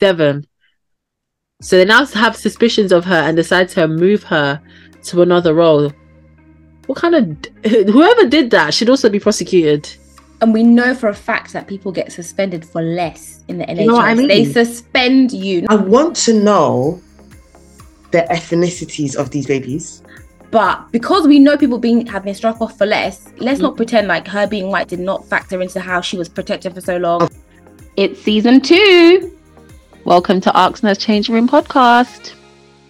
Devon. So they now have suspicions of her and decide to move her to another role. What kind of whoever did that should also be prosecuted? And we know for a fact that people get suspended for less in the NHS. know what I mean? They suspend you. I want to know the ethnicities of these babies. But because we know people being have been struck off for less, let's Mm. not pretend like her being white did not factor into how she was protected for so long. It's season two. Welcome to askNurse Change Room podcast.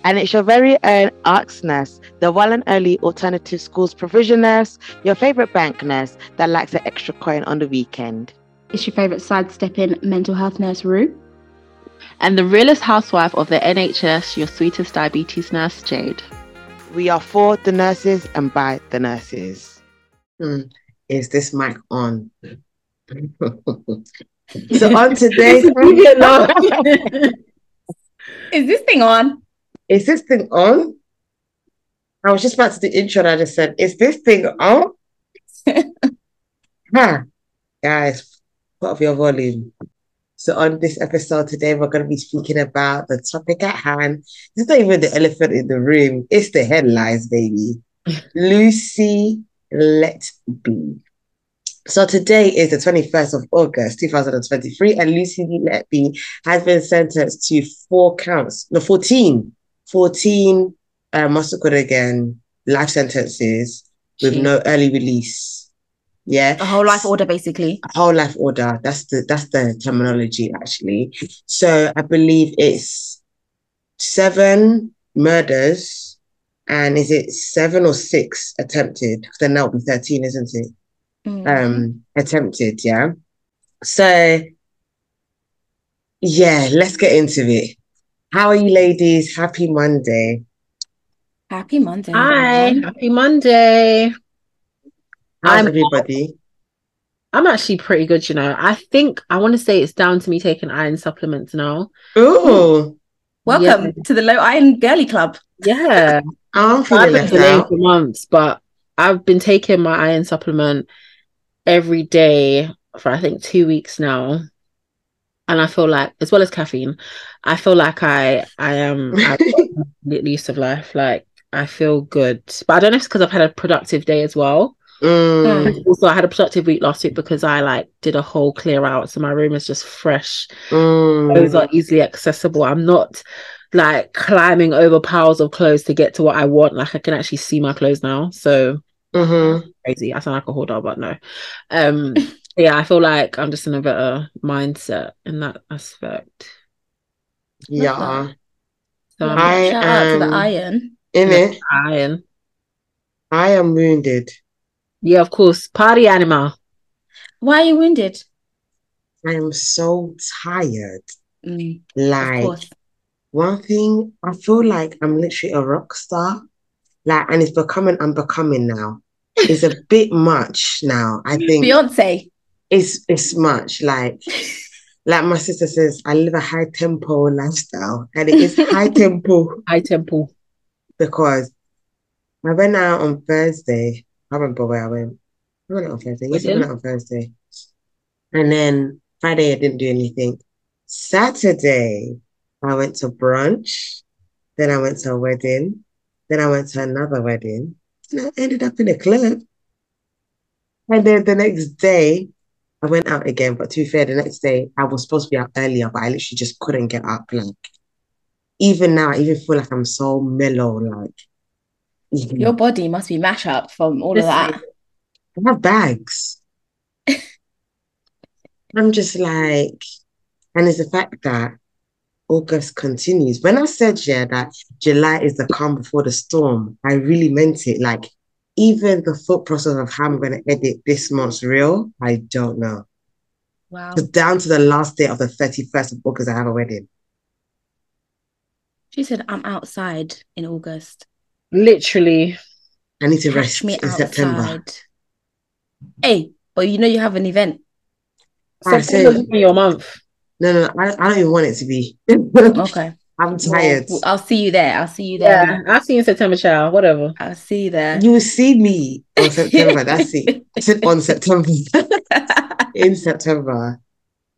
And it's your very own ARCS nurse, the well and early alternative schools provision nurse, your favorite bank nurse that likes an extra coin on the weekend. It's your favorite sidestepping mental health nurse, Ru. And the realest housewife of the NHS, your sweetest diabetes nurse, Jade. We are for the nurses and by the nurses. Hmm. Is this mic on? so on today's Is this thing on? Is this thing on? I was just about to do intro and I just said, Is this thing on? huh. Guys, put up your volume. So on this episode today, we're going to be speaking about the topic at hand. It's not even the elephant in the room. It's the headlines, baby. Lucy Let Be. So today is the 21st of August, 2023, and Lucy Letby has been sentenced to four counts, no, 14, 14, um, what's it called again? Life sentences with Jeez. no early release. Yeah A whole life order, basically. A whole life order. That's the that's the terminology actually. So I believe it's seven murders, and is it seven or six attempted? Because then that would be thirteen, isn't it? Mm. Um, attempted, yeah. So yeah, let's get into it. How are you, ladies? Happy Monday. Happy Monday. Hi, everyone. happy Monday. How's I'm- everybody? I'm actually pretty good, you know. I think I want to say it's down to me taking iron supplements now. Ooh, Welcome to the Low Iron Girly Club. Yeah. I'm I've been left delaying out. for months, but I've been taking my iron supplement every day for I think two weeks now. And I feel like, as well as caffeine, I feel like I I am at least of life. Like I feel good, but I don't know if it's because I've had a productive day as well. Mm, Also, I had a productive week last week because I like did a whole clear out, so my room is just fresh. mm. Clothes are easily accessible. I'm not like climbing over piles of clothes to get to what I want. Like I can actually see my clothes now. So Mhm. crazy. I sound like a hoarder, but no. Um, yeah, I feel like I'm just in a better mindset in that aspect. Yeah. So I'm I Shout out to the am- iron. In it, iron. I am wounded. Yeah, of course. Party animal. Why are you wounded? I am so tired. Mm, of Like course. one thing, I feel like I'm literally a rock star. Like, and it's becoming unbecoming now. It's a bit much now. I think Beyonce. it's it's much. Like, like my sister says, I live a high tempo lifestyle, and it is high tempo High tempo. because I went out on Thursday. I remember where I went. I went out on Thursday. Yes, I went out on Thursday. And then Friday, I didn't do anything. Saturday, I went to brunch. Then I went to a wedding. Then I went to another wedding. And I ended up in a club. And then the next day, I went out again. But to be fair, the next day, I was supposed to be out earlier, but I literally just couldn't get up. Like, even now, I even feel like I'm so mellow. Like, Your body must be mash up from all of that. I have bags. I'm just like, and it's the fact that August continues. When I said, yeah, that July is the calm before the storm, I really meant it. Like, even the thought process of how I'm going to edit this month's reel, I don't know. Wow. So down to the last day of the 31st of August, I have a wedding. She said, I'm outside in August. Literally. I need to Catch rest me in September. outside. Hey, but you know you have an event. I September's said- your month. No, no, I, I don't even want it to be. Okay. I'm tired. Well, I'll see you there. I'll see you there. Yeah, I'll see you in September, child. Whatever. I'll see you there. You will see me on September. That's it. Said on September. In September.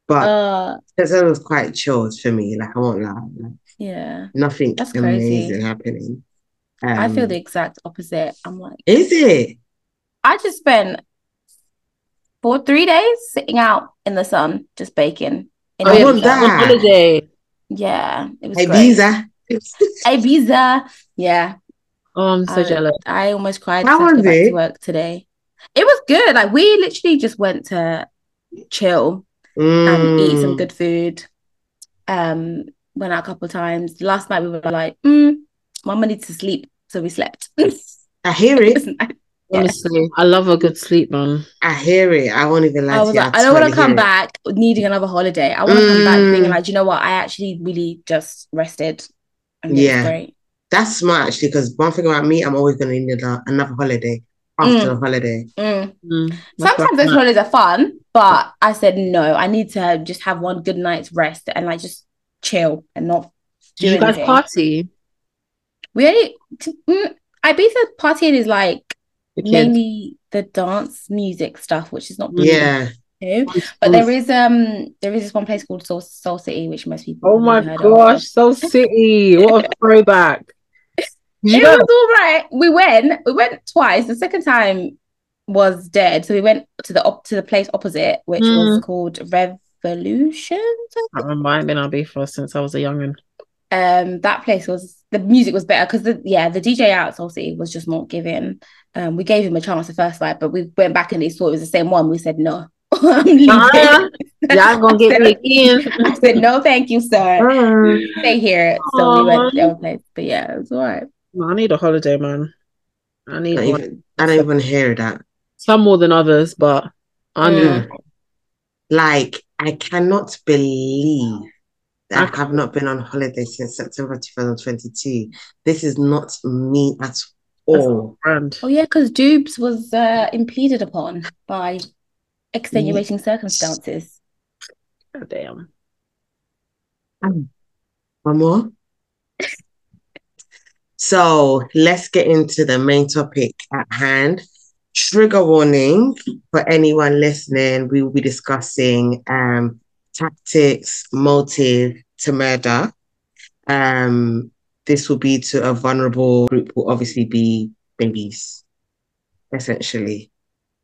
But Uh, September was quite chilled for me. Like I won't lie, like, yeah. nothing That's crazy. amazing happening. I feel Um, the exact opposite. I'm like, Is it? I just spent four, three days sitting out in the sun, just baking. In I Ibiza. want that. On holiday. Yeah, it was great. Ibiza. Ibiza. Yeah. Oh, I'm so I- jealous. I almost cried How because I had to was it? to work today. It was good. Like we literally just went to chill and eat some Mm. good food. Um, went out a couple of times. Last night we were like, mm, Mama needs to sleep, so we slept. I hear it. was nice. Yeah. Honestly, I love a good sleep, man. I hear it. I won't even lie I to was you. like, I don't want to come hear it. back needing another holiday. I want to come back being Mm. like, "Do you know what? I actually really just rested. And Yeah. was great. That's smart actually, because one thing about me, I'm always going to need a- another holiday after the holiday. Mm. Mm, Sometimes those holidays are fun, but I said no. I need to just have one good night's rest and like just chill and not do Did you guys anything. party? We only mm, Ibiza partying is like The mainly the dance music stuff, which is not really Yeah. But there is um there is this one place called Soul, Soul City, which most people Oh my heard of. gosh, so city. What a throwback. You It was all right. We went. We went twice. The second time was dead, so we went to the op- to the place opposite, which was called Revolution. I remember I ain't been on for since I was a youngin. Um, that place was the music was better because the yeah the DJ out at Soul City was just not giving. Um, we gave him a chance the first night, but we went back and he thought it was the same one. We said no. I'm leaving. Uh-uh. Y'all gonna get me again. I said no, thank you, sir. Mm. Stay here. So we went Aw. to the other place, but yeah, it was all right. I need a holiday, man. I I need don't one. even, I don't even hear that. Some more than others, but I need Mm. Like, I cannot believe that I- I have not been on holiday since September 2022. This is not me at all. brand. Oh yeah, because Dubes was uh, impeded upon by extenuating circumstances. God damn. One more. So let's get into the main topic at hand. Trigger warning for anyone listening. We will be discussing um, tactics, motive to murder. Um, this will be to a vulnerable group, will obviously be babies, essentially.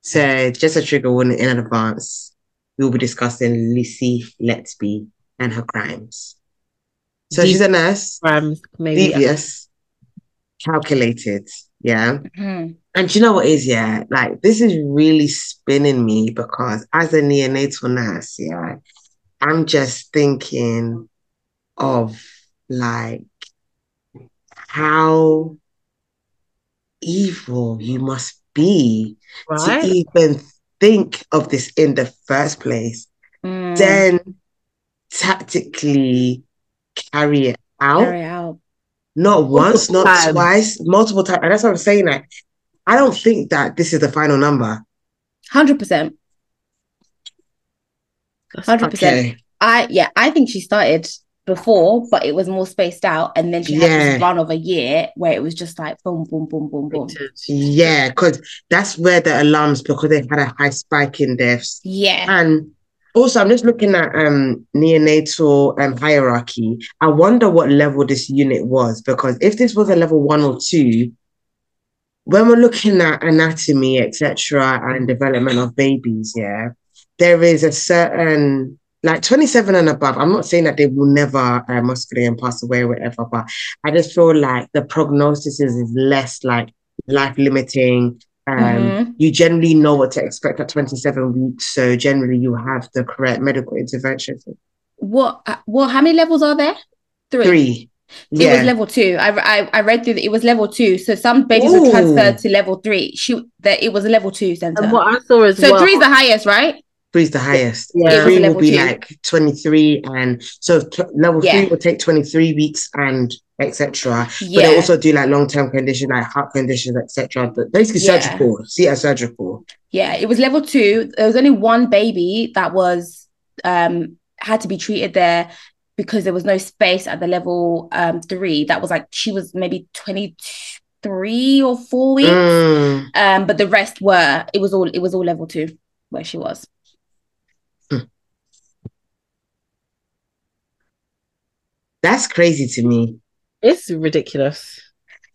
So just a trigger warning in advance. We will be discussing Lucy Letby and her crimes. So Deep- she's a nurse, Grams, maybe. devious, calculated, yeah. Mhm. And do you know what is, yeah? Like, this is really spinning me because as a neonatal nurse, yeah, I'm just thinking of like how evil you must be Right? to even think of this in the first place, Mm. then tactically carry it out. Carry out. Not once, not twice, multiple times. And that's what I'm saying. Like, I don't think that this is the final number. Hundred percent. Hundred percent. Okay. I yeah, I think she started before, but it was more spaced out, and then she had Yeah. this run of a year where it was just like boom, boom, boom, boom, boom. fucking- Yeah, because that's where the alarms, because they've had a high spike in deaths. Yeah. And also, I'm just looking at um neonatal um, hierarchy. I wonder what level this unit was, because if this was a level one or two, when we're looking at anatomy, etc., and development of babies, yeah, there is a certain like 27 and above. I'm not saying that they will never uh, muscularly and pass away or whatever, but I just feel like the prognosis is, is less like life limiting. Um, Mhm. You generally know what to expect at 27 weeks, so generally you have the correct medical intervention. What? uh, What? How many levels are there? Three. Three, It yeah, was level two. I, I I read through that it was level two. So some babies were transferred to level three. She that it was a level two center. And what I saw as So well. three is the highest, right? Three's the highest. Yeah. Three will be two. like 23, and so t- level Yeah. three will take 23 weeks and etc. But Yeah. they also do like long term conditions, like heart conditions, etc. But basically Yeah. surgical. See it as surgical. Yeah, it was level two. There was only one baby that was um had to be treated there because there was no space at the level um three. That was like she was maybe 23 or four weeks. Mm. Um, but the rest were it was all it was all level two where she was. That's crazy to me. It's ridiculous.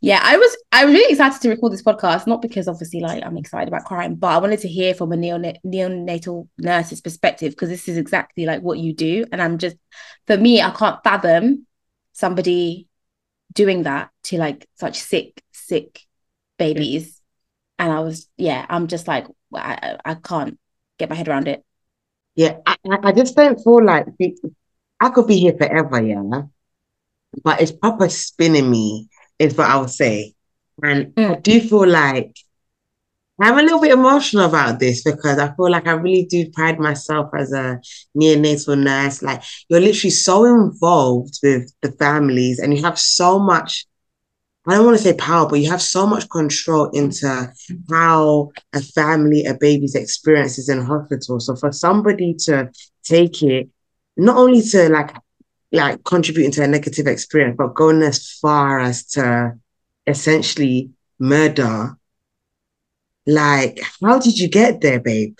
Yeah, I was I was really excited to record this podcast, not because obviously like I'm excited about crime, but I wanted to hear from a neonat- neonatal nurse's perspective because this is exactly like what you do, and I'm just for me, I can't fathom somebody doing that to like such sick, sick babies, and I was yeah, I'm just like I I can't get my head around it. Yeah, I, I just don't feel like I could be here forever, yeah. But it's proper spinning me, is what I would say. And mm. I do feel like I'm a little bit emotional about this because I feel like I really do pride myself as a neonatal nurse. Like you're literally so involved with the families and you have so much I don't want to say power, but you have so much control into how a family, a baby's experiences in hospital. So for somebody to take it, not only to like like contributing to a negative experience, but going as far as to essentially murder, like how did you get there, babe?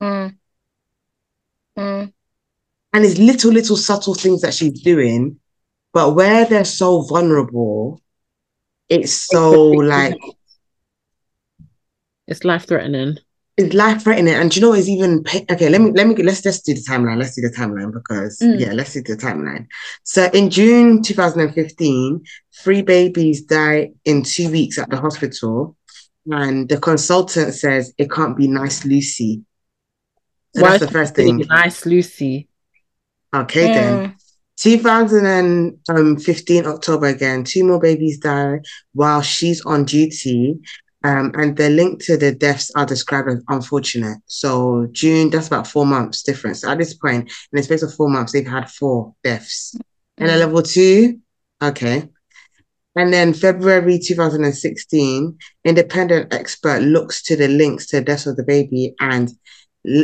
Mm. Mm. And it's little, little subtle things that she's doing, but where they're so vulnerable it's so like it's life threatening. It's life threatening, and you know it's even okay. Let me let me let's just do the timeline. Let's do the timeline because mm. yeah, let's do the timeline. So in June 2015, three babies died in two weeks at the hospital, and the consultant says it can't be nice Lucy. So Why that's the first thing. Nice Lucy. Okay mm. then. 2015 October again, two more babies die while she's on duty. Um, and the link to the deaths are described as unfortunate. So June, that's about four months difference. At this point, in the space of four months, they've had four deaths. And a level two, okay. And then February 2016, independent expert looks to the links to the deaths of the baby, and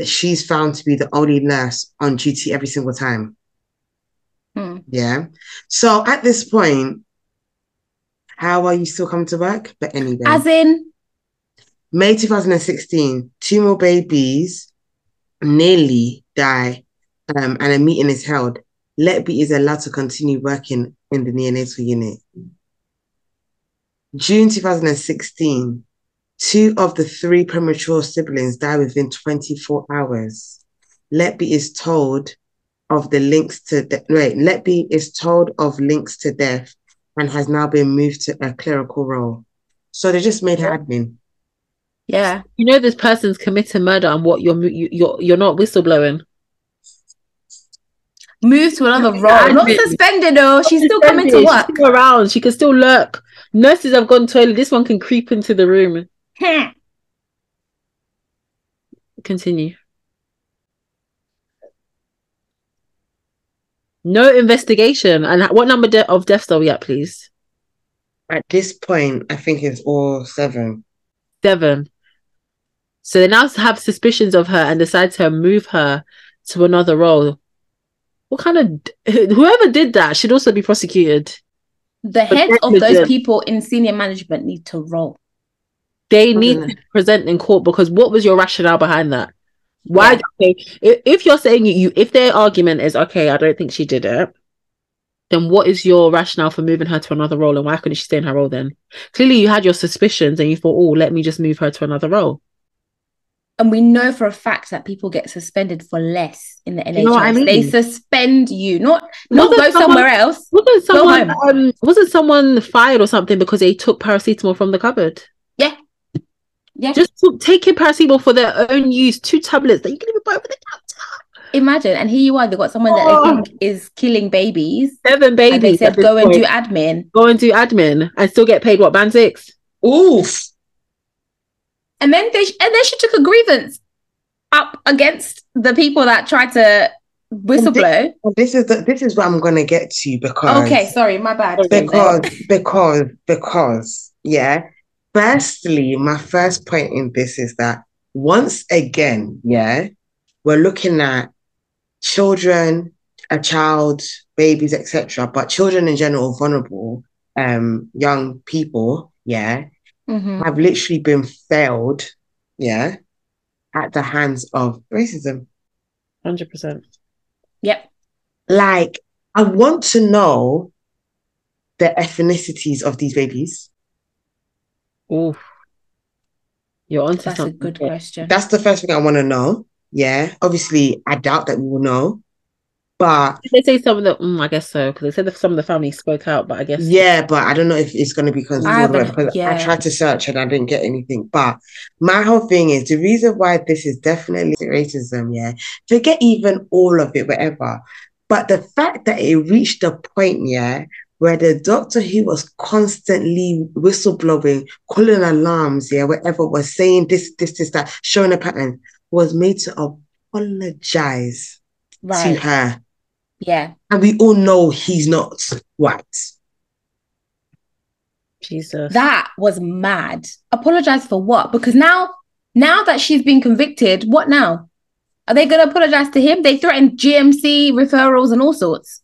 she's found to be the only nurse on duty every single time. Hmm. Yeah. So at this point, how are you still coming to work? But anyway. As in May 2016, two more babies nearly die um, and a meeting is held. Letby is allowed to continue working in the neonatal unit. June 2016, two of the three premature siblings die within 24 hours. Letby is told of the links to de- wait, Letby is told of links to death and has now been moved to a clerical role. So they just made her admin. Yeah, you know this person's committed murder, and what you're you're you're not whistleblowing. Move to another role, not suspended though. She's still coming to work. She's around. She can still lurk. Nurses have gone toilet. This one can creep into the room. Hmm. Continue. No investigation. And what number de- of deaths are we at, please? At this point, I think it's all seven. Seven. So they now have suspicions of her and decide to move her to another role. What kind of whoever did that should also be prosecuted? The heads of those people in senior management need to roll. They need mm. to present in court because what was your rationale behind that? Why? Yeah. Okay, if you're saying you, if their argument is okay, I don't think she did it, then what is your rationale for moving her to another role, and why couldn't she stay in her role then? Clearly, you had your suspicions, and you thought, oh, let me just move her to another role. And we know for a fact that people get suspended for less in the NHS. You know I mean? They suspend you, not not wasn't go someone, somewhere else. Wasn't someone um, wasn't someone fired or something because they took paracetamol from the cupboard? Yeah, yeah. Just taking paracetamol for their own use, two tablets that you can even buy over the counter. Imagine, and here you are, they've got someone that oh. they think is killing babies. Seven babies. And they said, go point. and do admin. Go and do admin and still get paid what, band six? Oof. And then they and then she took a grievance up against the people that tried to whistleblow. This, this, is the, this is what I'm gonna get to because okay, sorry, my bad. Because because because yeah, firstly, my first point in this is that once again, yeah, we're looking at children, a child, babies, etc. But children in general, vulnerable, um, young people, yeah, mm-hmm. have literally been failed, yeah, at the hands of racism. Hundred percent. Yep. Like I want to know the ethnicities of these babies. Ooh. You're onto That's a good question. That's the first thing I want to know. Yeah. Obviously, I doubt that we will know. But Did they say some of the? Mm, I guess so because they said that some of the family spoke out, but I guess yeah, but I don't know if it's going to be considered I haven't- because I yeah. tried to search and I didn't get anything. But my whole thing is the reason why this is definitely racism, yeah, forget even all of it, whatever. But the fact that it reached a point, yeah, where the doctor who was constantly whistleblowing, calling alarms, yeah, whatever was saying this, this, this, that, showing a pattern, was made to apologize to her. Yeah. And we all know he's not white. Jesus. That was mad. Apologize for what? Because now, now that she's been convicted, what now? Are they going to apologize to him? They threatened GMC referrals and all sorts.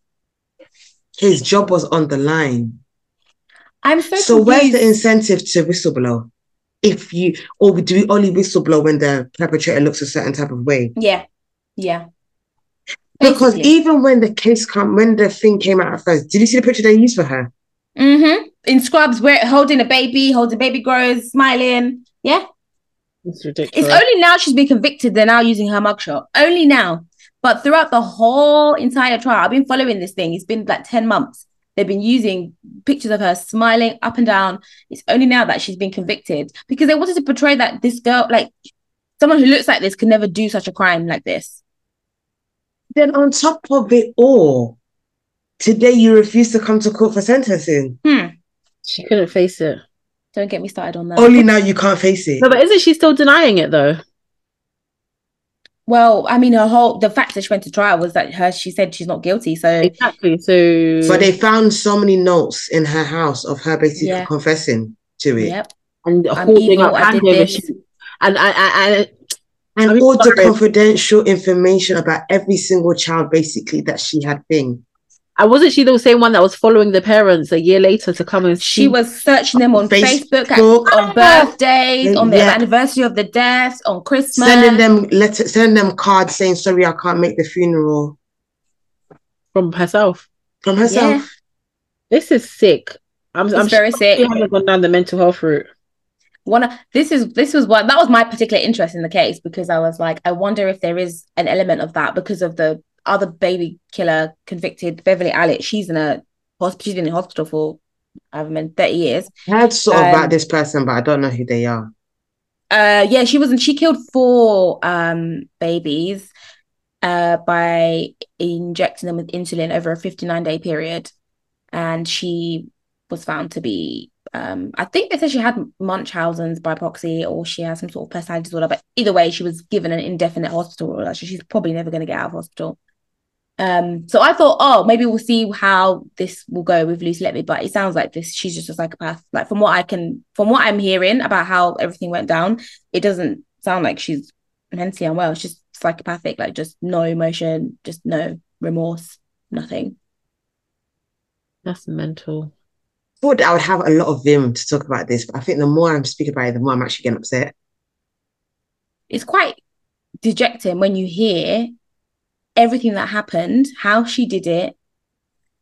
His job was on the line. I'm so, So where's the incentive to whistleblow? If you or do we only whistleblow when the perpetrator looks a certain type of way? Yeah, yeah. Because Basically. even when the case come, when the thing came out at first, did you see the picture they used for her? Mm-hmm. In scrubs, we're holding a baby, holding baby grows, smiling. Yeah. It's ridiculous. It's only now she's been convicted, they're now using her mugshot. Only now. But throughout the whole entire trial, I've been following this thing. It's been like 10 months. They've been using pictures of her smiling up and down. It's only now that she's been convicted because they wanted to portray that this girl, like someone who looks like this, could never do such a crime like this. Then on top of it all, today you refuse to come to court for sentencing. Hmm. she couldn't face it. Don't get me started on that. Only now you can't face it. No, but isn't she still denying it though? Well, I mean, her whole the fact that she went to trial was that her she said she's not guilty. So Exactly. So, But they found so many notes in her house of her basically Yeah. confessing to it. yep. and I'm holding evil, up I handover And I, I, I, And I mean, all the confidential information about every single child basically that she had thing. I wasn't she the same one that was following the parents a year later to come and She was searching them on Facebook, at- Facebook. on birthdays, on the Yeah. anniversary of the deaths, on Christmas. Sending them letters, sending them cards saying sorry I can't make the funeral from herself. from herself. This is sick. I'm, It's I'm very shocked sick. She hasn't gone down the mental health route. one of this is this was what that was my particular interest in the case because I was like, I wonder if there is an element of that because of the other baby killer convicted Beverly Allitt. She's in a hospital. She's been in hospital for I haven't been 30 years. I heard sort of Um, about this person, but I don't know who they are. Uh yeah, she wasn't she killed four um babies uh by injecting them with insulin over a 59 day period. And she was found to be um I think they said she had Munchausen's by proxy or she has some sort of personality disorder, but either way, she was given an indefinite hospital order. So she's probably never gonna get out of hospital. Um, so I thought, oh, maybe we'll see how this will go with Lucy Letby, but it sounds like this, she's just a psychopath. Like from what I can, from what I'm hearing about how everything went down, it doesn't sound like she's mentally unwell. She's just psychopathic, like just no emotion, just no remorse, nothing. That's mental. thought I would have a lot of vim to talk about this, but I think the more I'm speaking about it, the more I'm actually getting upset. It's quite dejecting when you hear everything that happened, how she did it,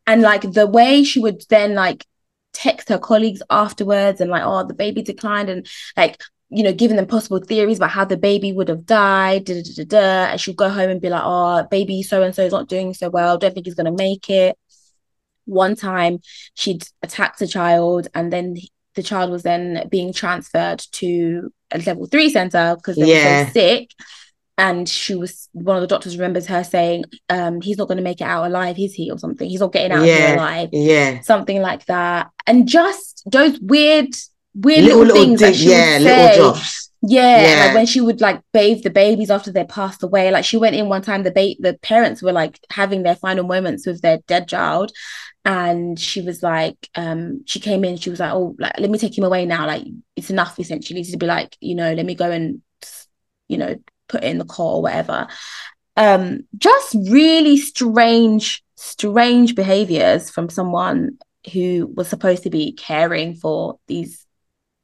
and like the way she would then like text her colleagues afterwards and like, oh, the baby declined, and like you know, giving them possible theories about how the baby would have died, da, da, da, da, and she'd go home and be like, oh, baby so and so is not doing so well, don't think he's gonna make it. One time she'd attacked a child, and then the child was then being transferred to a level three center because they were so sick. And she was one of the doctors remembers her saying, um, he's not gonna make it out alive, is he, or something? He's not getting out of here Yeah. alive Yeah. something like that. And just those weird, weird Little, little, little, things that she yeah, would little drops. Yeah, Yeah. like when she would like bathe the babies after they passed away. Like she went in one time, the ba- the parents were like having their final moments with their dead child, and she was like, um, she came in, she was like, oh, like let me take him away now. Like it's enough, essentially, to be like, you know, let me go and, you know, put in the car or whatever. Um, just really strange, strange behaviors from someone who was supposed to be caring for these.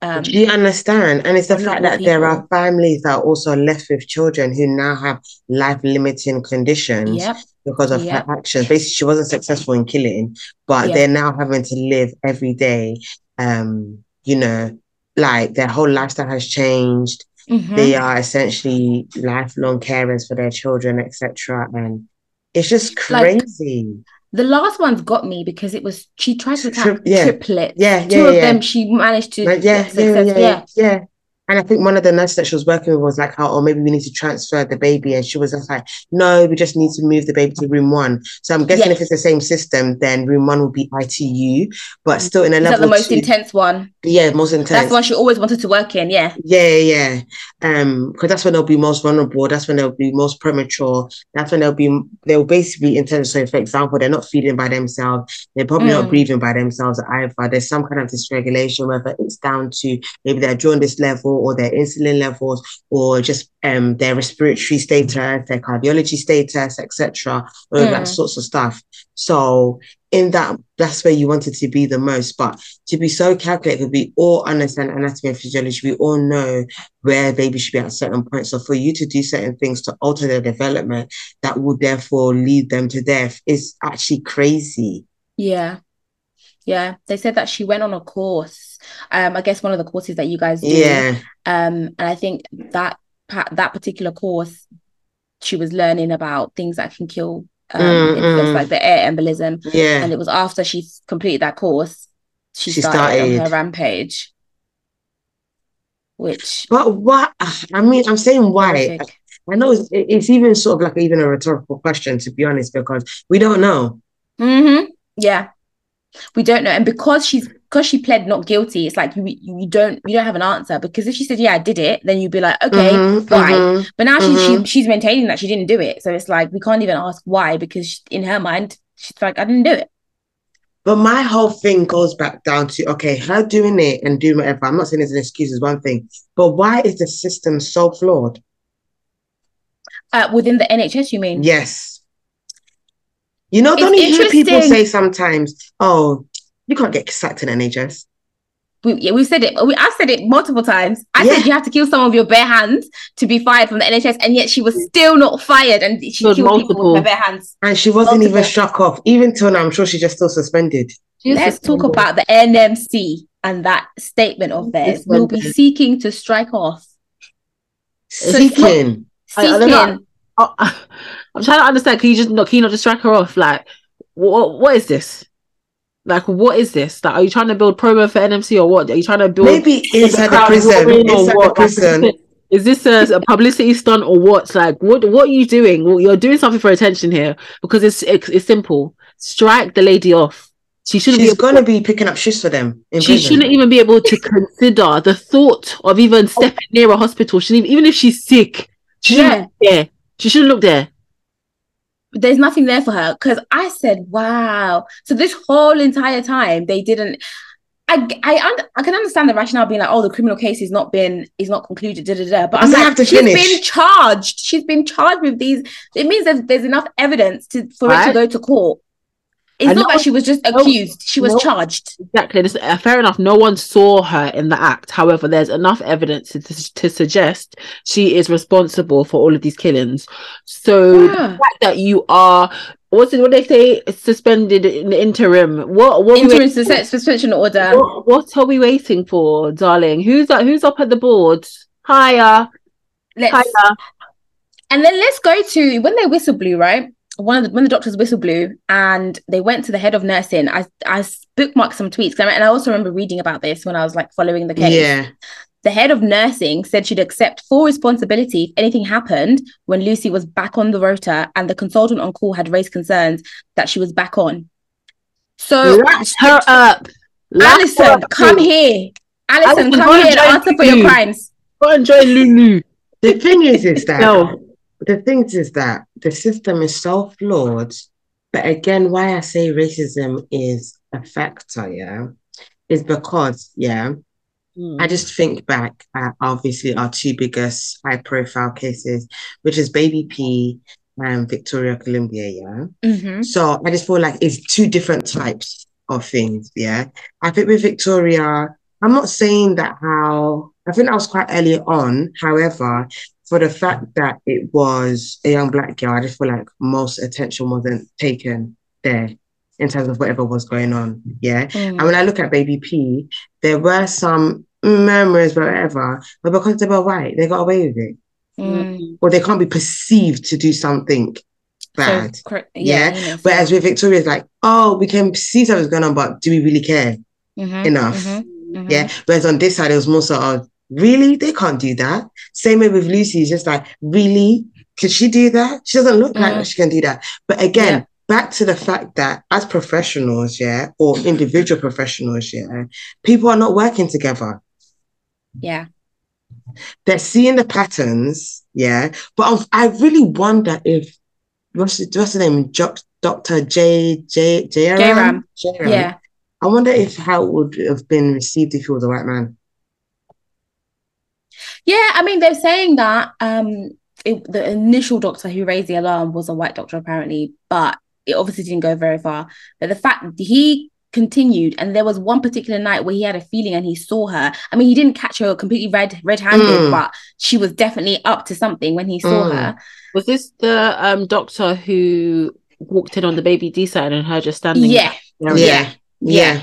Um, Do you understand? And it's the fact that there are families that are also left with children who now have life limiting conditions Yep. because of Yeah. her actions. Basically, she wasn't successful in killing, but Yeah. they're now having to live every day. Um, you know, like their whole lifestyle has changed. Mhm. They are essentially lifelong carers for their children, etc. And it's just Like, crazy. The last one's got me because it was she tried to attack Tri- yeah. triplets. Yeah, Two yeah, of yeah. them she managed to Like, yeah, yeah, yeah, yeah, yeah. And I think one of the nurses that she was working with was like, "Oh, or maybe we need to transfer the baby," and she was just like, "No, we just need to move the baby to room one." So I'm guessing Yeah. if it's the same system, then room one will be ITU, but still in a Is that level the most two. intense one? Yeah, most intense. That's the one she always wanted to work in. Yeah. Yeah, yeah, yeah. Um, because that's when they'll be most vulnerable. That's when they'll be most premature. That's when they'll be they'll basically be intense. So, for example, they're not feeding by themselves. They're probably not Mm. breathing by themselves either. There's some kind of dysregulation, whether it's down to maybe their this level or their insulin levels, or just um their respiratory status, their cardiology status, etc. All of that Mm. sorts of stuff. So in that, that's where you wanted to be the most. But to be so calculated, we all understand anatomy and physiology. We all know where baby should be at certain points. So for you to do certain things to alter their development that will therefore lead them to death is actually crazy. Yeah. Yeah. They said that she went on a course. Um, I guess one of the courses that you guys do. Yeah. Um, and I think that that particular course, she was learning about things that can kill um Mm, mm. like the air embolism. Yeah. And it was after she completed that course, she, She started, on her rampage. Which But what I mean, I'm saying why. I know it's, it's even sort of like even a rhetorical question, to be honest, because we don't know. hmm Yeah. We don't know. And because she's because she pled not guilty, it's like you you don't you don't have an answer. Because if she said, Yeah, I did it, then you'd be like, Okay, Mhm, why? mhm. But now she's Mhm. she, she's maintaining that she didn't do it. So it's like we can't even ask why because she- in her mind, she's like, I didn't do it. But my whole thing goes back down to okay, her doing it and doing whatever. I'm not saying it's an excuse, is one thing, but why is the system so flawed? Uh, within the NHS, you mean? Yes. You know, don't you hear people say sometimes, oh, you can't get sacked in NHS? We, yeah, we've said it. We, I've said it multiple times. I Yeah. said you have to kill someone with your bare hands to be fired from the NHS, and yet she was mm. still not fired, and she Killed killed people with her bare hands. And she wasn't even struck off. Even till now, I'm sure she's just still suspended. She's Let's talk about the NMC and that statement of theirs. We'll be seeking to strike off. it's not- Seeking. I- I don't know. Seeking. Oh, I'm trying to understand. Can you just not? Can you not just strike her off? Like, what? What is this? Like, what is this? Like, are you trying to build promo for NMC or what? Are you trying to build Maybe inside the prison. Inside the prison. Is this a, a publicity stunt or what? Like, what? What are you doing? Well, you're doing something for attention here because it's it's, it's simple. Strike the lady off. She shouldn't She's be. Gonna be picking up shifts for them. In she prison. shouldn't even be able to consider the thought of even oh. stepping near a hospital. She even if she's sick, she shouldn't Yeah. look there. She shouldn't look there. There's nothing there for her because I said, "Wow!" So this whole entire time they didn't. I I I can understand the rationale being like, "Oh, the criminal case is not been is not concluded." Da, da, da. But I'm like, have to she's finish. been charged. She's been charged with these. It means there's there's enough evidence to for it to go to court. It's And not no like she was just no- accused; she was no- charged. Exactly. This, uh, fair enough. No one saw her in the act. However, there's enough evidence to, to, suggest she is responsible for all of these killings. So the fact that you are, what's it? What they say? Suspended in the interim. What? What? Interim suspension order. What, what are we waiting for, darling? Who's up? Who's up at the board? Hiya, Let's hiya. And then let's go to when they whistle blew, right? One of the when the doctors whistle blew and they went to the head of nursing. I I bookmarked some tweets I- and I also remember reading about this when I was like following the case. Yeah. The head of nursing said she'd accept full responsibility if anything happened when Lucy was back on the rota and the consultant on call had raised concerns that she was back on. So Lash her up. Her Alison, up. come here. Alison, Alison, come here and answer for your crimes. Go and join Lulu. The thing is, is that No. the thing is, is that the system is so flawed. But again, why I say racism is a factor, yeah, is because, yeah, I just think back at obviously our two biggest high profile cases, which is Baby P and Victoria Climbié, yeah. Mhm. So I just feel like it's two different types of things. Yeah. I think with Victoria, I'm not saying that how I think that was quite early on. However, for the fact that it was a young black girl, I just feel like most attention wasn't taken there in terms of whatever was going on. Yeah. Mm. And when I look at Baby P, there were some murmurs, whatever, but because they were white, they got away with it. Mm. Or they can't be perceived to do something bad. So, cor- Yeah, yeah. you know, so- Whereas with Victoria, it's like, oh, we can see something's going on, but do we really care? Mhm, enough. mhm, mhm. Yeah. Whereas on this side, it was more sort of, really? They can't do that. Same way with Lucy, it's just like, really? Could she do that? She doesn't look like Mhm. she can do that. But again, Yeah. back to the fact that as professionals, yeah, or individual professionals, yeah, people are not working together. Yeah. They're seeing the patterns, yeah. But I'm- I really wonder if what's, what's the name? Jo- Dr. J J J. Jayaram. Yeah. I wonder if how it would have been received if he was a white man. Yeah, I mean, they're saying that um, it, the initial doctor who raised the alarm was a white doctor, apparently, but it obviously didn't go very far. But the fact that he continued, and there was one particular night where he had a feeling and he saw her. I mean, he didn't catch her completely red red-handed, Mm. but she was definitely up to something when he saw Mm. her. Was this the um doctor who walked in on the baby D side and her just standing? Yeah, there? Yeah. Yeah.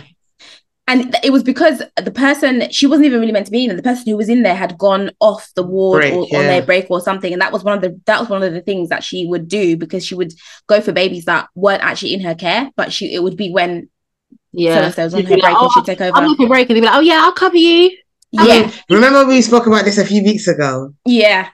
And it was because the person she wasn't even really meant to be in there. The person who was in there had gone off the ward Break, or on their break or something, and that was one of the that was one of the things that she would do because she would go for babies that weren't actually in her care, but she it would be when yeah. so-and-so was on She'd her break like, and oh, she'd take over. I'm on for break, and they'd be like, "Oh yeah, I'll cover you." I yeah, mean, remember we spoke about this a few weeks ago. yeah,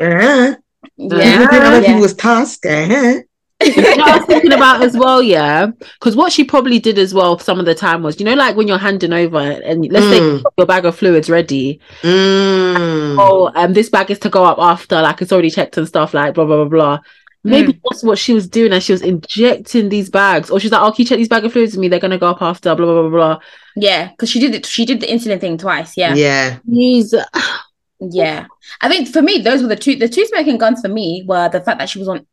Uh-huh. yeah, Other yeah. people's task. Uh-huh. You know I was thinking about as well, yeah. Because what she probably did as well some of the time was, you know, like when you're handing over and let's say Mm. your bag of fluids ready. Mm. Oh, um, this bag is to go up after, like it's already checked and stuff, like blah blah blah blah. Maybe that's what she was doing, and she was injecting these bags, or she's like, "Oh, can you check these bag of fluids with me? They're gonna go up after, blah blah blah blah." blah. yeah, because she did it. She did the insulin thing twice. Yeah. Yeah. He's Yeah, I think for me, those were the two the two smoking guns for me were the fact that she was on.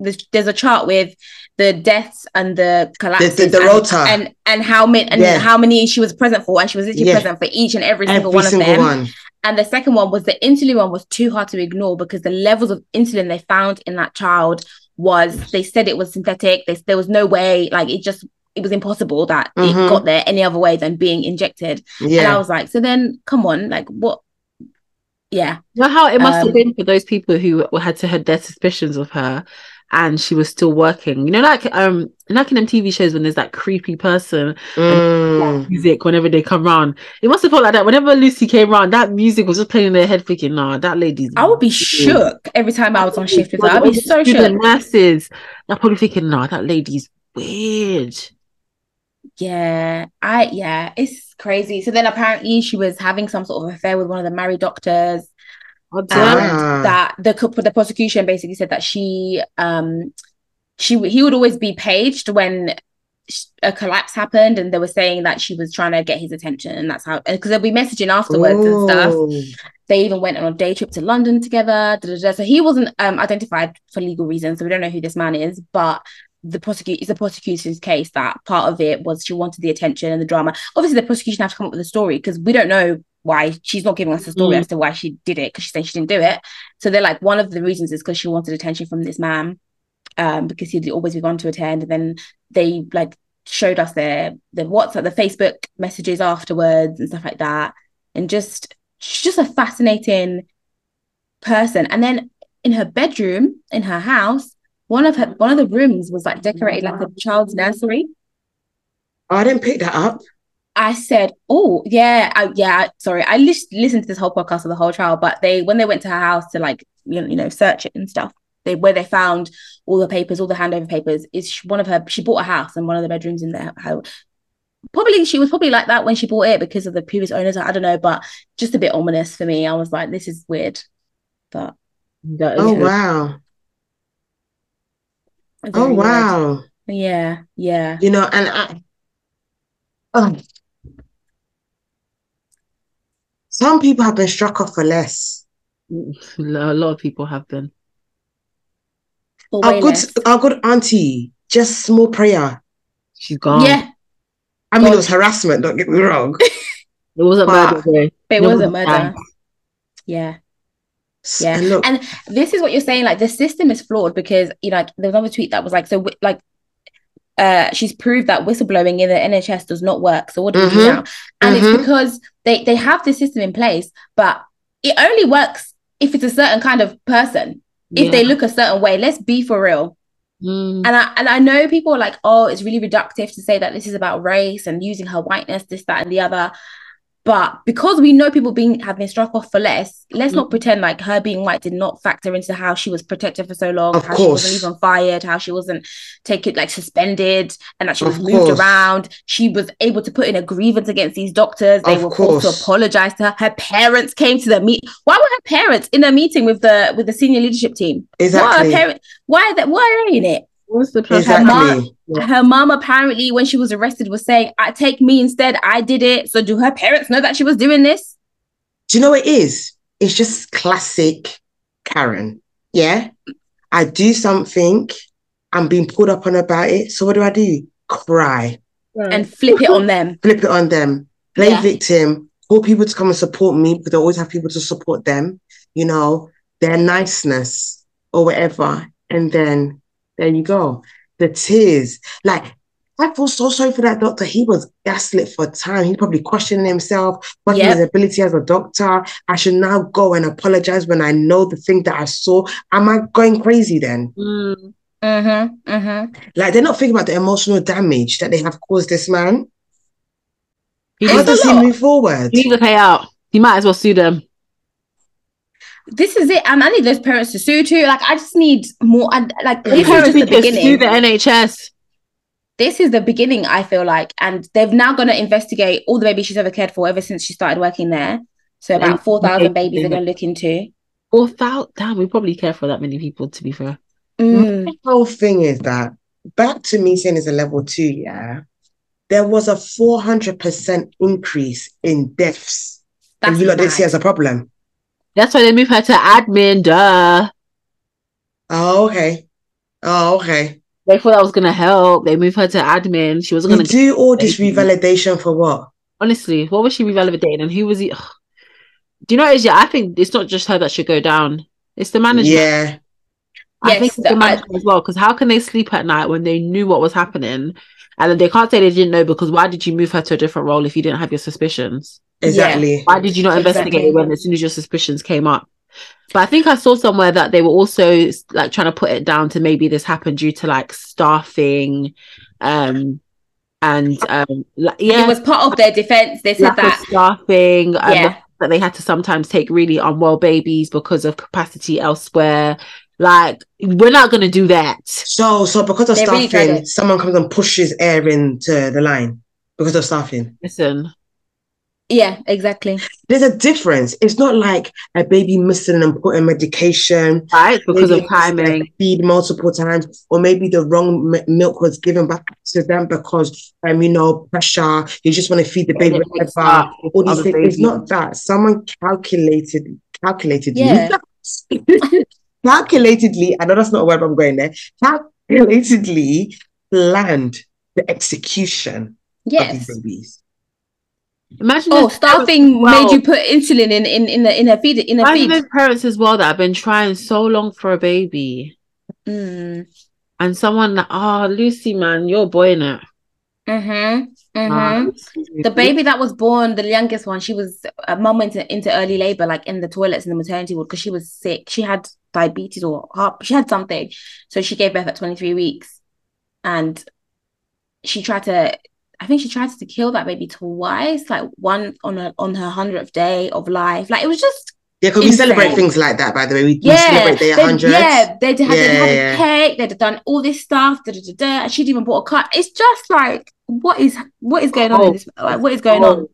There's, there's a chart with the deaths and the collapses the and, rota. and and how many and Yeah. how many she was present for, and she was literally Yeah. present for each and every single Every one of them. one. And the second one was the insulin one was too hard to ignore because the levels of insulin they found in that child was they said it was synthetic. They, there was no way, like it just it was impossible that it Mhm. got there any other way than being injected. And I was like, so then come on, like what? Yeah. you know how it must Um, have been for those people who had to had their suspicions of her, and she was still working. You know, like um, like in them TV shows when there's that creepy person Mm. music whenever they come round. It must have felt like that whenever Lucy came round. That music was just playing in their head, thinking, "Nah, that lady's." I would be weird." shook every time I was on shift with her. I'd be so student shook. Nurses, they're probably thinking, "Nah, that lady's weird." Yeah, I yeah, it's crazy. So then apparently she was having some sort of affair with one of the married doctors. And. Ah. that the the prosecution basically said that she um she he would always be paged when a collapse happened and they were saying that she was trying to get his attention and that's how because they'll be messaging afterwards and stuff they even went on a day trip to London together da, da, da. so he wasn't um identified for legal reasons so we don't know who this man is but the prosecute it's the prosecution's case that part of it was she wanted the attention and the drama obviously the prosecution have to come up with a story because we don't know why she's not giving us a story Mm. as to why she did it because she said she didn't do it. So they're like one of the reasons is because she wanted attention from this man um because he'd always be gone to attend. And then they like showed us their the WhatsApp the Facebook messages afterwards and stuff like that. And just she's just a fascinating person. And then in her bedroom in her house one of her one of the rooms was like decorated like a child's nursery. I didn't pick that up. I said, "Oh, yeah, I, yeah." Sorry, I lis- listened to this whole podcast of the whole trial, but they when they went to her house to like you know, you know search it and stuff, they where they found all the papers, all the handover papers, is sh- one of her. She bought a house and one of the bedrooms in there. How probably she was probably like that when she bought it because of the previous owners. I don't know, but just a bit ominous for me. I was like, this is weird, but That is Oh wow. Oh weird. wow. yeah, yeah, You know, and I oh. Some people have been struck off for less. A lot of people have been. For Our good less. our good auntie, just small prayer. She's gone. yeah, I mean God. it was harassment, don't get me wrong. it wasn't But- murder. though. it No was a one murder. died. Yeah, Yeah. And look, And this is what you're saying. Like the system is flawed because you know, like there was another tweet that was like, so like uh she's proved that whistleblowing in the NHS does not work. So what do we do Mhm. now? And Mhm. it's because they they have this system in place, but it only works if it's a certain kind of person. If they look a certain way, let's be for real. Mm. And I and I know people are like, oh, it's really reductive to say that this is about race and using her whiteness, this, that, and the other. But because we know people being have been struck off for less, let's not Mhm. pretend like her being white did not factor into how she was protected for so long, Of how she wasn't even fired, how she wasn't taken like suspended, and that she was Of moved course. around. She was able to put in a grievance against these doctors. They Of were forced to apologize to her. Her parents came to the meet. Why were her parents in a meeting with the with the senior leadership team? Why are exactly. her parents? Why are they? Why are they in it? What's the purpose? Her mom- Yeah. her mom apparently when she was arrested was saying i take me instead i did it so do her parents know that she was doing this Do you know what it is? It's just classic Karen. Yeah. I do something, I'm being pulled up on about it. So what do I do? Cry. and flip it on them Flip it on them. Play Yeah. victim. Call people to come and support me because they always have people to support them. You know, their niceness or whatever. And then there you go. The tears. Like, I feel so sorry for that doctor. He was gaslit for time. He's probably questioning himself, questioning Yep. his ability as a doctor. I should now go and apologize when I know the thing that I saw. Am I going crazy then? Mm. mm-hmm, mm-hmm. Like, they're not thinking about the emotional damage that they have caused this man. He How does he move forward? he needs to pay out. He might as well sue them. This is it and i need those parents to sue too like i just need more and like Yeah. this is Parents just the need to sue beginning the NHS. this is the beginning i feel like and they've now going to investigate all the babies she's ever cared for ever since she started working there so about 4000 babies they're going to look into Or thou- damn, we probably care for that many people. To be fair, Mm. The whole thing is that back to me saying it's a level two, yeah, there was a 400% increase in deaths. That's and you lot didn't see mad. as a problem. That's why they moved her to admin. Duh. Oh, okay. Oh, okay. They thought that was gonna help. They moved her to admin. She wasn't We gonna. do all this revalidation for what? Honestly, what was she revalidating? And who was he? Ugh. Do you know? what it Is yeah, I think it's not just her that should go down. It's the manager. Yeah. I Yes, think it's the- the management as well. Because how can they sleep at night when they knew what was happening, and then they can't say they didn't know because why did you move her to a different role if you didn't have your suspicions? Exactly. Why did you not Exactly. investigate it when as soon as your suspicions came up? But I think I saw somewhere that they were also like trying to put it down to maybe this happened due to like staffing, um, and um, like, yeah, it was part of their defense they said that staffing. Um, Yeah. that they had to sometimes take really unwell babies because of capacity elsewhere. Like we're not going to do that. So, so because of They really tried staffing, it. someone comes and pushes air into the line because of staffing. Listen, yeah exactly There's a difference. It's not like a baby missing and putting medication right? Because maybe of timing. like, feed multiple times, or maybe the wrong m- milk was given back to them because um, you know, pressure. You just want to feed the baby it whatever. up All these other things. It's not that someone calculated, calculated, Yeah. calculatedly. I know that's not a word. but I'm going there. Calculatedly planned the execution of yes these babies. Imagine oh staffing well. made you put insulin in in in the in her feed in her Imagine feed parents as well that have been trying so long for a baby, mm. and someone that oh, Lucy, man, you're a boy in it. mm-hmm mm-hmm Nah. the baby that was born the youngest one she was a mum went into, into early labor like in the toilets in the maternity ward because she was sick she had diabetes or heart she had something so she gave birth at 23 weeks and she tried to I think she tried to kill that baby twice like one on her on her 100th day of life like it was just Yeah, because we celebrate things like that. By the way, we, we yeah celebrate their they, hundreds. yeah they had, Yeah, they had yeah. a cake they'd done all this stuff da, da, da, da, and she'd even bought a car it's just like what is what is going on in Oh. this like what is going on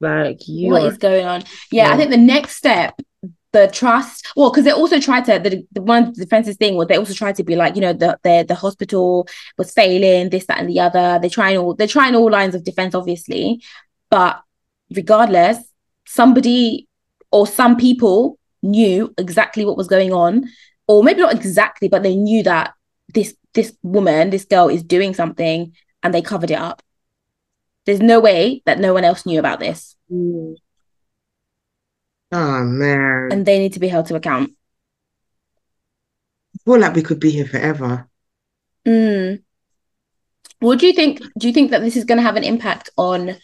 Like you what are is going on? Yeah, I think the next step, the trust. Well, because they also tried to the, the one defense's thing was they also tried to be like, you know, the the the hospital was failing, this, that, and the other. They're trying all they're trying all lines of defense, obviously. But regardless, somebody or some people knew exactly what was going on, or maybe not exactly, but they knew that this this woman, this girl is doing something and they covered it up. There's no way that no one else knew about this. Mm. Oh man. and they need to be held to account. I feel like we could be here forever. Mm. What do you think? Do you think that this is going to have an impact on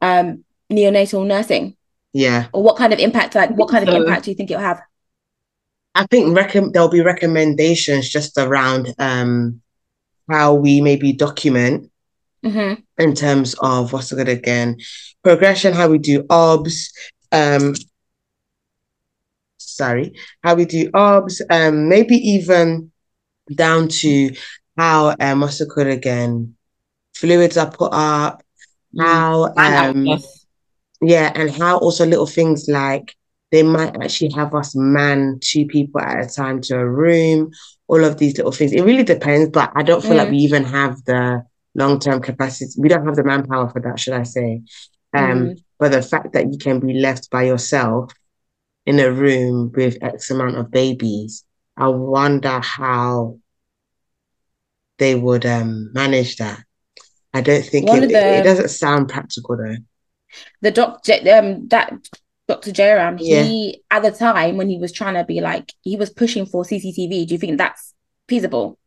um, neonatal nursing, Yeah. or what kind of impact? Like, what kind of impact do you think it'll have? I think recom- there'll be recommendations just around um how we maybe document hmm in terms of what's the good again progression, how we do OBS, um sorry, how we do OBS, um maybe even down to how um what's the good again fluids are put up, how um yeah, and how also little things like they might actually have us man two people at a time to a room, all of these little things. It really depends, but I don't feel like Mm. we even have the long-term capacity. We don't have the manpower for that, should I say. Um, but the fact that you can be left by yourself in a room with X amount of babies, I wonder how they would um manage that. I don't think it, the- it doesn't sound practical though. The doctor, um, that Dr. Jayaram, Yeah. he at the time when he was trying to be like, he was pushing for CCTV. Do you think that's feasible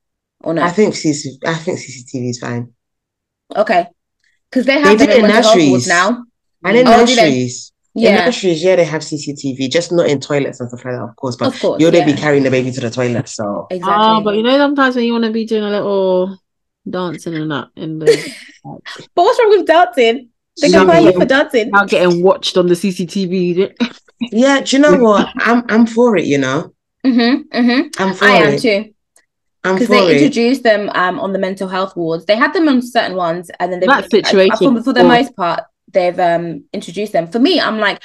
or no? I think CC, I think CCTV is fine. okay, because they They have do them in in mental health wards nurseries. now. And in Oh, do they? nurseries, in Yeah, nurseries, yeah, they have CCTV, just not in toilets and stuff like that, of course. But of course. you'll yeah. be carrying the baby to the toilet, so exactly. Oh, but you know, sometimes when you want to be doing a little dancing and that in the But what's wrong with dancing? They can Some fire you for dancing. not getting watched on the CCTV. yeah. Do you know what? I'm I'm for it. You know, Mm-hmm, mm-hmm. I'm for I am too. I'm Because for they it. introduced them um, on the mental health wards. They had them on certain ones, and then they That situation for, for the most part, they've um, introduced them. For me, I'm like,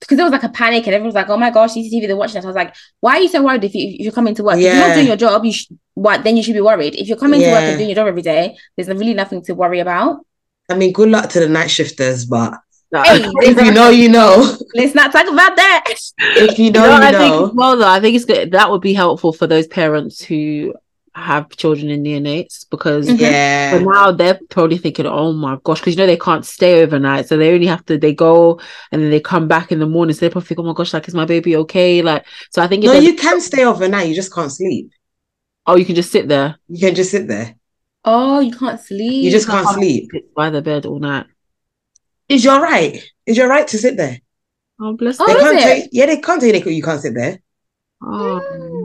because there was like a panic, and everyone was like, "Oh my gosh, CCTV, they're watching us." I was like, "Why are you so worried if, you, if you're coming to work? If you're not doing your job, you should. What then? You should be worried. If you're coming to work and doing your job every day, there's really nothing to worry about. I mean, good luck to the night shifters, but Hey, if you know, you know. Let's not talk about that. If you know, No, you I think know. as well though, I think it's good that would be helpful for those parents who have children in neonates because Mhm. for Yeah. now they're probably thinking, oh my gosh, because you know they can't stay overnight, so they only have to they go and then they come back in the morning. So they probably think, oh my gosh, like is my baby okay? Like, so I think No, you can stay overnight. You just can't sleep. oh, you can just sit there, You can just sit there. Oh, you can't sleep. You just can't sleep. by the bed all night. Is your right? Is your right to sit there? Oh bless Oh, They them. is can't it? tell yeah, they can't tell you they- you can't sit there. Oh,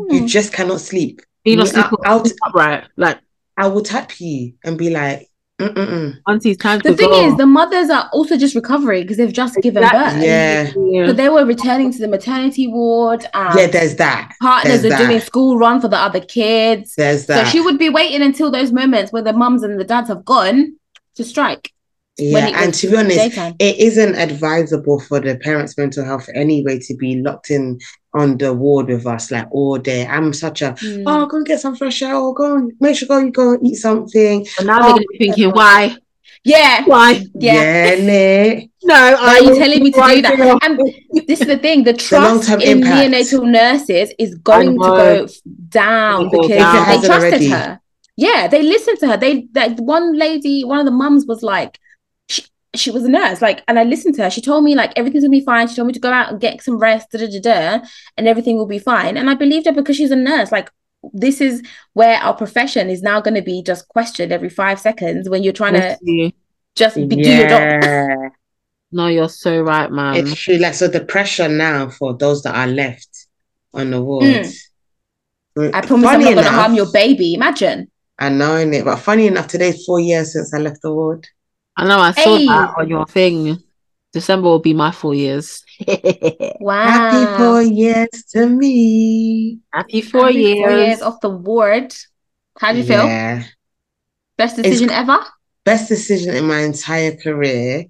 You Mm. just cannot sleep. You not Me, sleep I- I'll- upright. Like, I will tap you and be like, mm-mm-mm. auntie, it's time The to thing go. is, the mothers are also just recovering because they've just given Exactly. birth. Yeah. Yeah. So they were returning to the maternity ward. And Yeah, there's that. partners there's are doing school run for the other kids. There's that. So she would be waiting until those moments where the mums and the dads have gone to strike. yeah, and to be honest, daytime. it isn't advisable for the parents' mental health anyway to be locked in on the ward with us like all day. I'm such a Mm. oh, go and get some fresh air, or go and make sure go you go and eat something. And now Oh, they're gonna be thinking, why? Yeah. Why? Yeah. nee. No, are you telling me to do that? And this is the thing: the trust long-term in impact. neonatal nurses is going to go down because down. they trusted already. her. Yeah, they listened to her. They that one lady, one of the mums was like, she, she was a nurse, like, and I listened to her. She told me like everything's gonna be fine. She told me to go out and get some rest, da, da, da, da, and everything will be fine. And I believed her because she's a nurse. Like, this is where our profession is now going to be just questioned every five seconds when you're trying to just be, do your job. No, you're so right, man. it's true. Like so, the pressure now for those that are left on the wards. Mm. I promise Funny I'm not going to enough- harm your baby. Imagine. I know it, but funny enough, today's four years since I left the ward. I know I saw Hey. that on your thing. December will be my four years. Wow. Happy four years to me. Happy four Happy years. Four years off the ward. How do you feel? Best decision ever? Best decision in my entire career.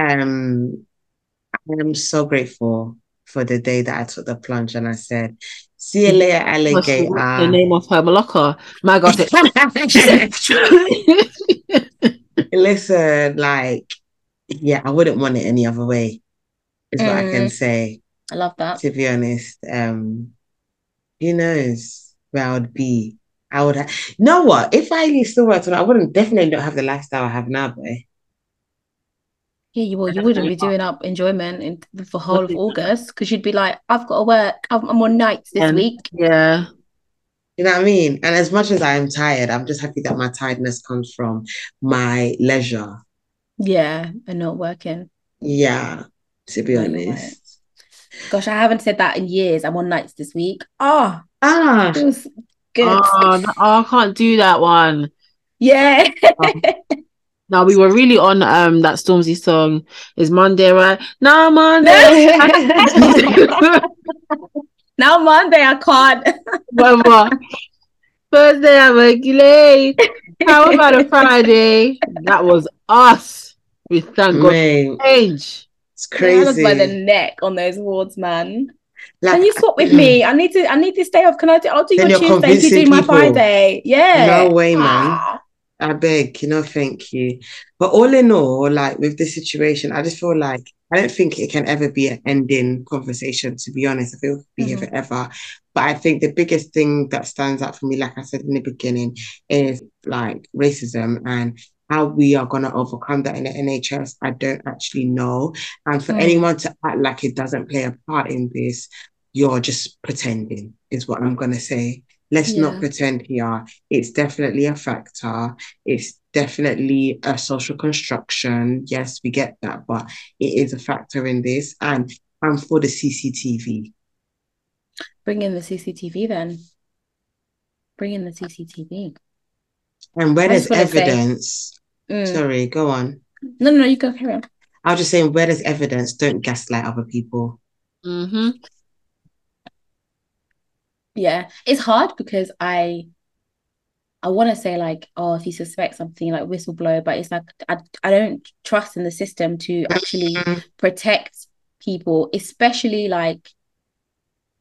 Um, I am so grateful for the day that I took the plunge and I said, "See you later, the, alligator." the name of her Malacca? My God. Listen, like, yeah, I wouldn't want it any other way. Is what I can Mm. say. I love that. To be honest, um, who knows where I would be? I would. Ha- you know what? If I still worked on, I wouldn't definitely not have the lifestyle I have now, boy. Yeah, you well, you wouldn't be doing up enjoyment in for whole of August because you'd be like, I've got to work. I'm, I'm on nights this week. Yeah. You know what I mean? And as much as I am tired, I'm just happy that my tiredness comes from my leisure. Yeah, and not working. Yeah, to be you're right. honest. Gosh, I haven't said that in years. I'm on nights this week. Oh, Ah, feels good. Oh, no- oh, I can't do that one. yeah. Now we were really on um that Stormzy song. Is Monday right? No Monday. now Monday I can't. Mama. Thursday I'm working late. How about a Friday? That was us. We thank God mate, for change. it's crazy. by the neck on those awards, man. Like, Can you swap with me? I need to. I need this day off. Can I do? I'll do your you're Tuesday. You do my people. Friday. Yeah. No way, man. Ah. I beg, you know, thank you. But all in all, like with this situation, I just feel like I don't think it can ever be an ending conversation, to be honest. I feel it could be here Mhm. forever. But I think the biggest thing that stands out for me, like I said in the beginning, is like racism and how we are going to overcome that in the NHS. I don't actually know. And for Mm. anyone to act like it doesn't play a part in this, you're just pretending, is what I'm going to say. Let's Yeah. not pretend here. It's definitely a factor. It's definitely a social construction. Yes, we get that, but it is a factor in this. And I'm for the CCTV. Bring in the CCTV then. Bring in the CCTV. And where I there's just wanna say- evidence, Mm. sorry, go on. No, no, no. You go carry on. I was just saying, where there's evidence, don't gaslight other people. Mm-hmm. Yeah, it's hard because I I want to say like, oh, if you suspect something, like whistleblower, but it's like I I don't trust in the system to actually protect people, especially like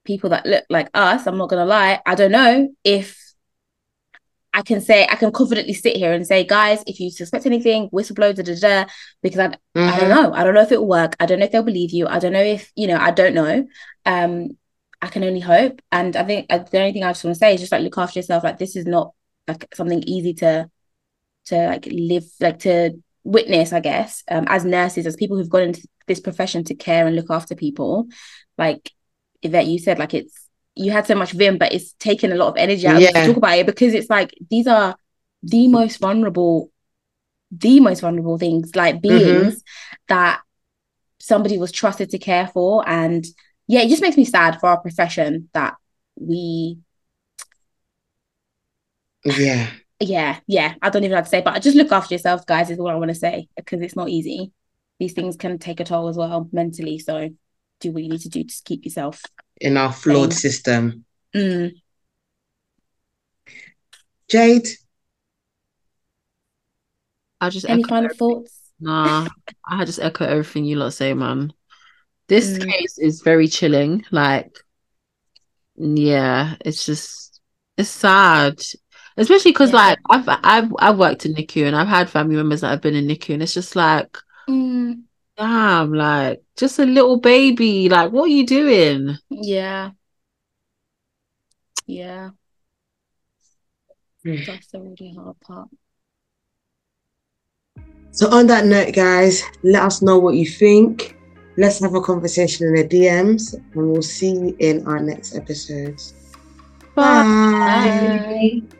people that look like us. I'm not gonna lie, I don't know if I can say I can confidently sit here and say, guys, if you suspect anything, whistleblow, da da da, because I I don't mhm. know. I don't know if it will work. I don't know if they'll believe you. I don't know if, you know, I don't know. Um, I can only hope. And I think uh, the only thing I just want to say is just like look after yourself. Like this is not like something easy to to like live, like to witness, I guess, um, as nurses, as people who've gone into this profession to care and look after people. Like that you said, like it's you had so much vim, but it's taken a lot of energy out you to talk about it because it's like these are the most vulnerable, the most vulnerable things, like beings that somebody was trusted to care for. And yeah, it just makes me sad for our profession that we Yeah. yeah, yeah, I don't even know how to say, but just look after yourselves, guys, is all I want to say because it's not easy. These things can take a toll as well mentally. So do what you need to do to keep yourself. In our flawed Same. system. Mm. Jade, I just Any echo final everything. thoughts? Nah, I just echo everything you lot say, man. This Mm. case is very chilling. Like, yeah, it's just it's sad, especially because Yeah. like I've I've I've worked in NICU and I've had family members that have been in NICU, and it's just like, Mm. damn, like just a little baby. Like, what are you doing? Yeah. Yeah, Mm. that's the really hard part. So on that note, guys, let us know what you think. Let's have a conversation in the DMs, and we'll see you in our next episodes. Bye. Bye. Bye.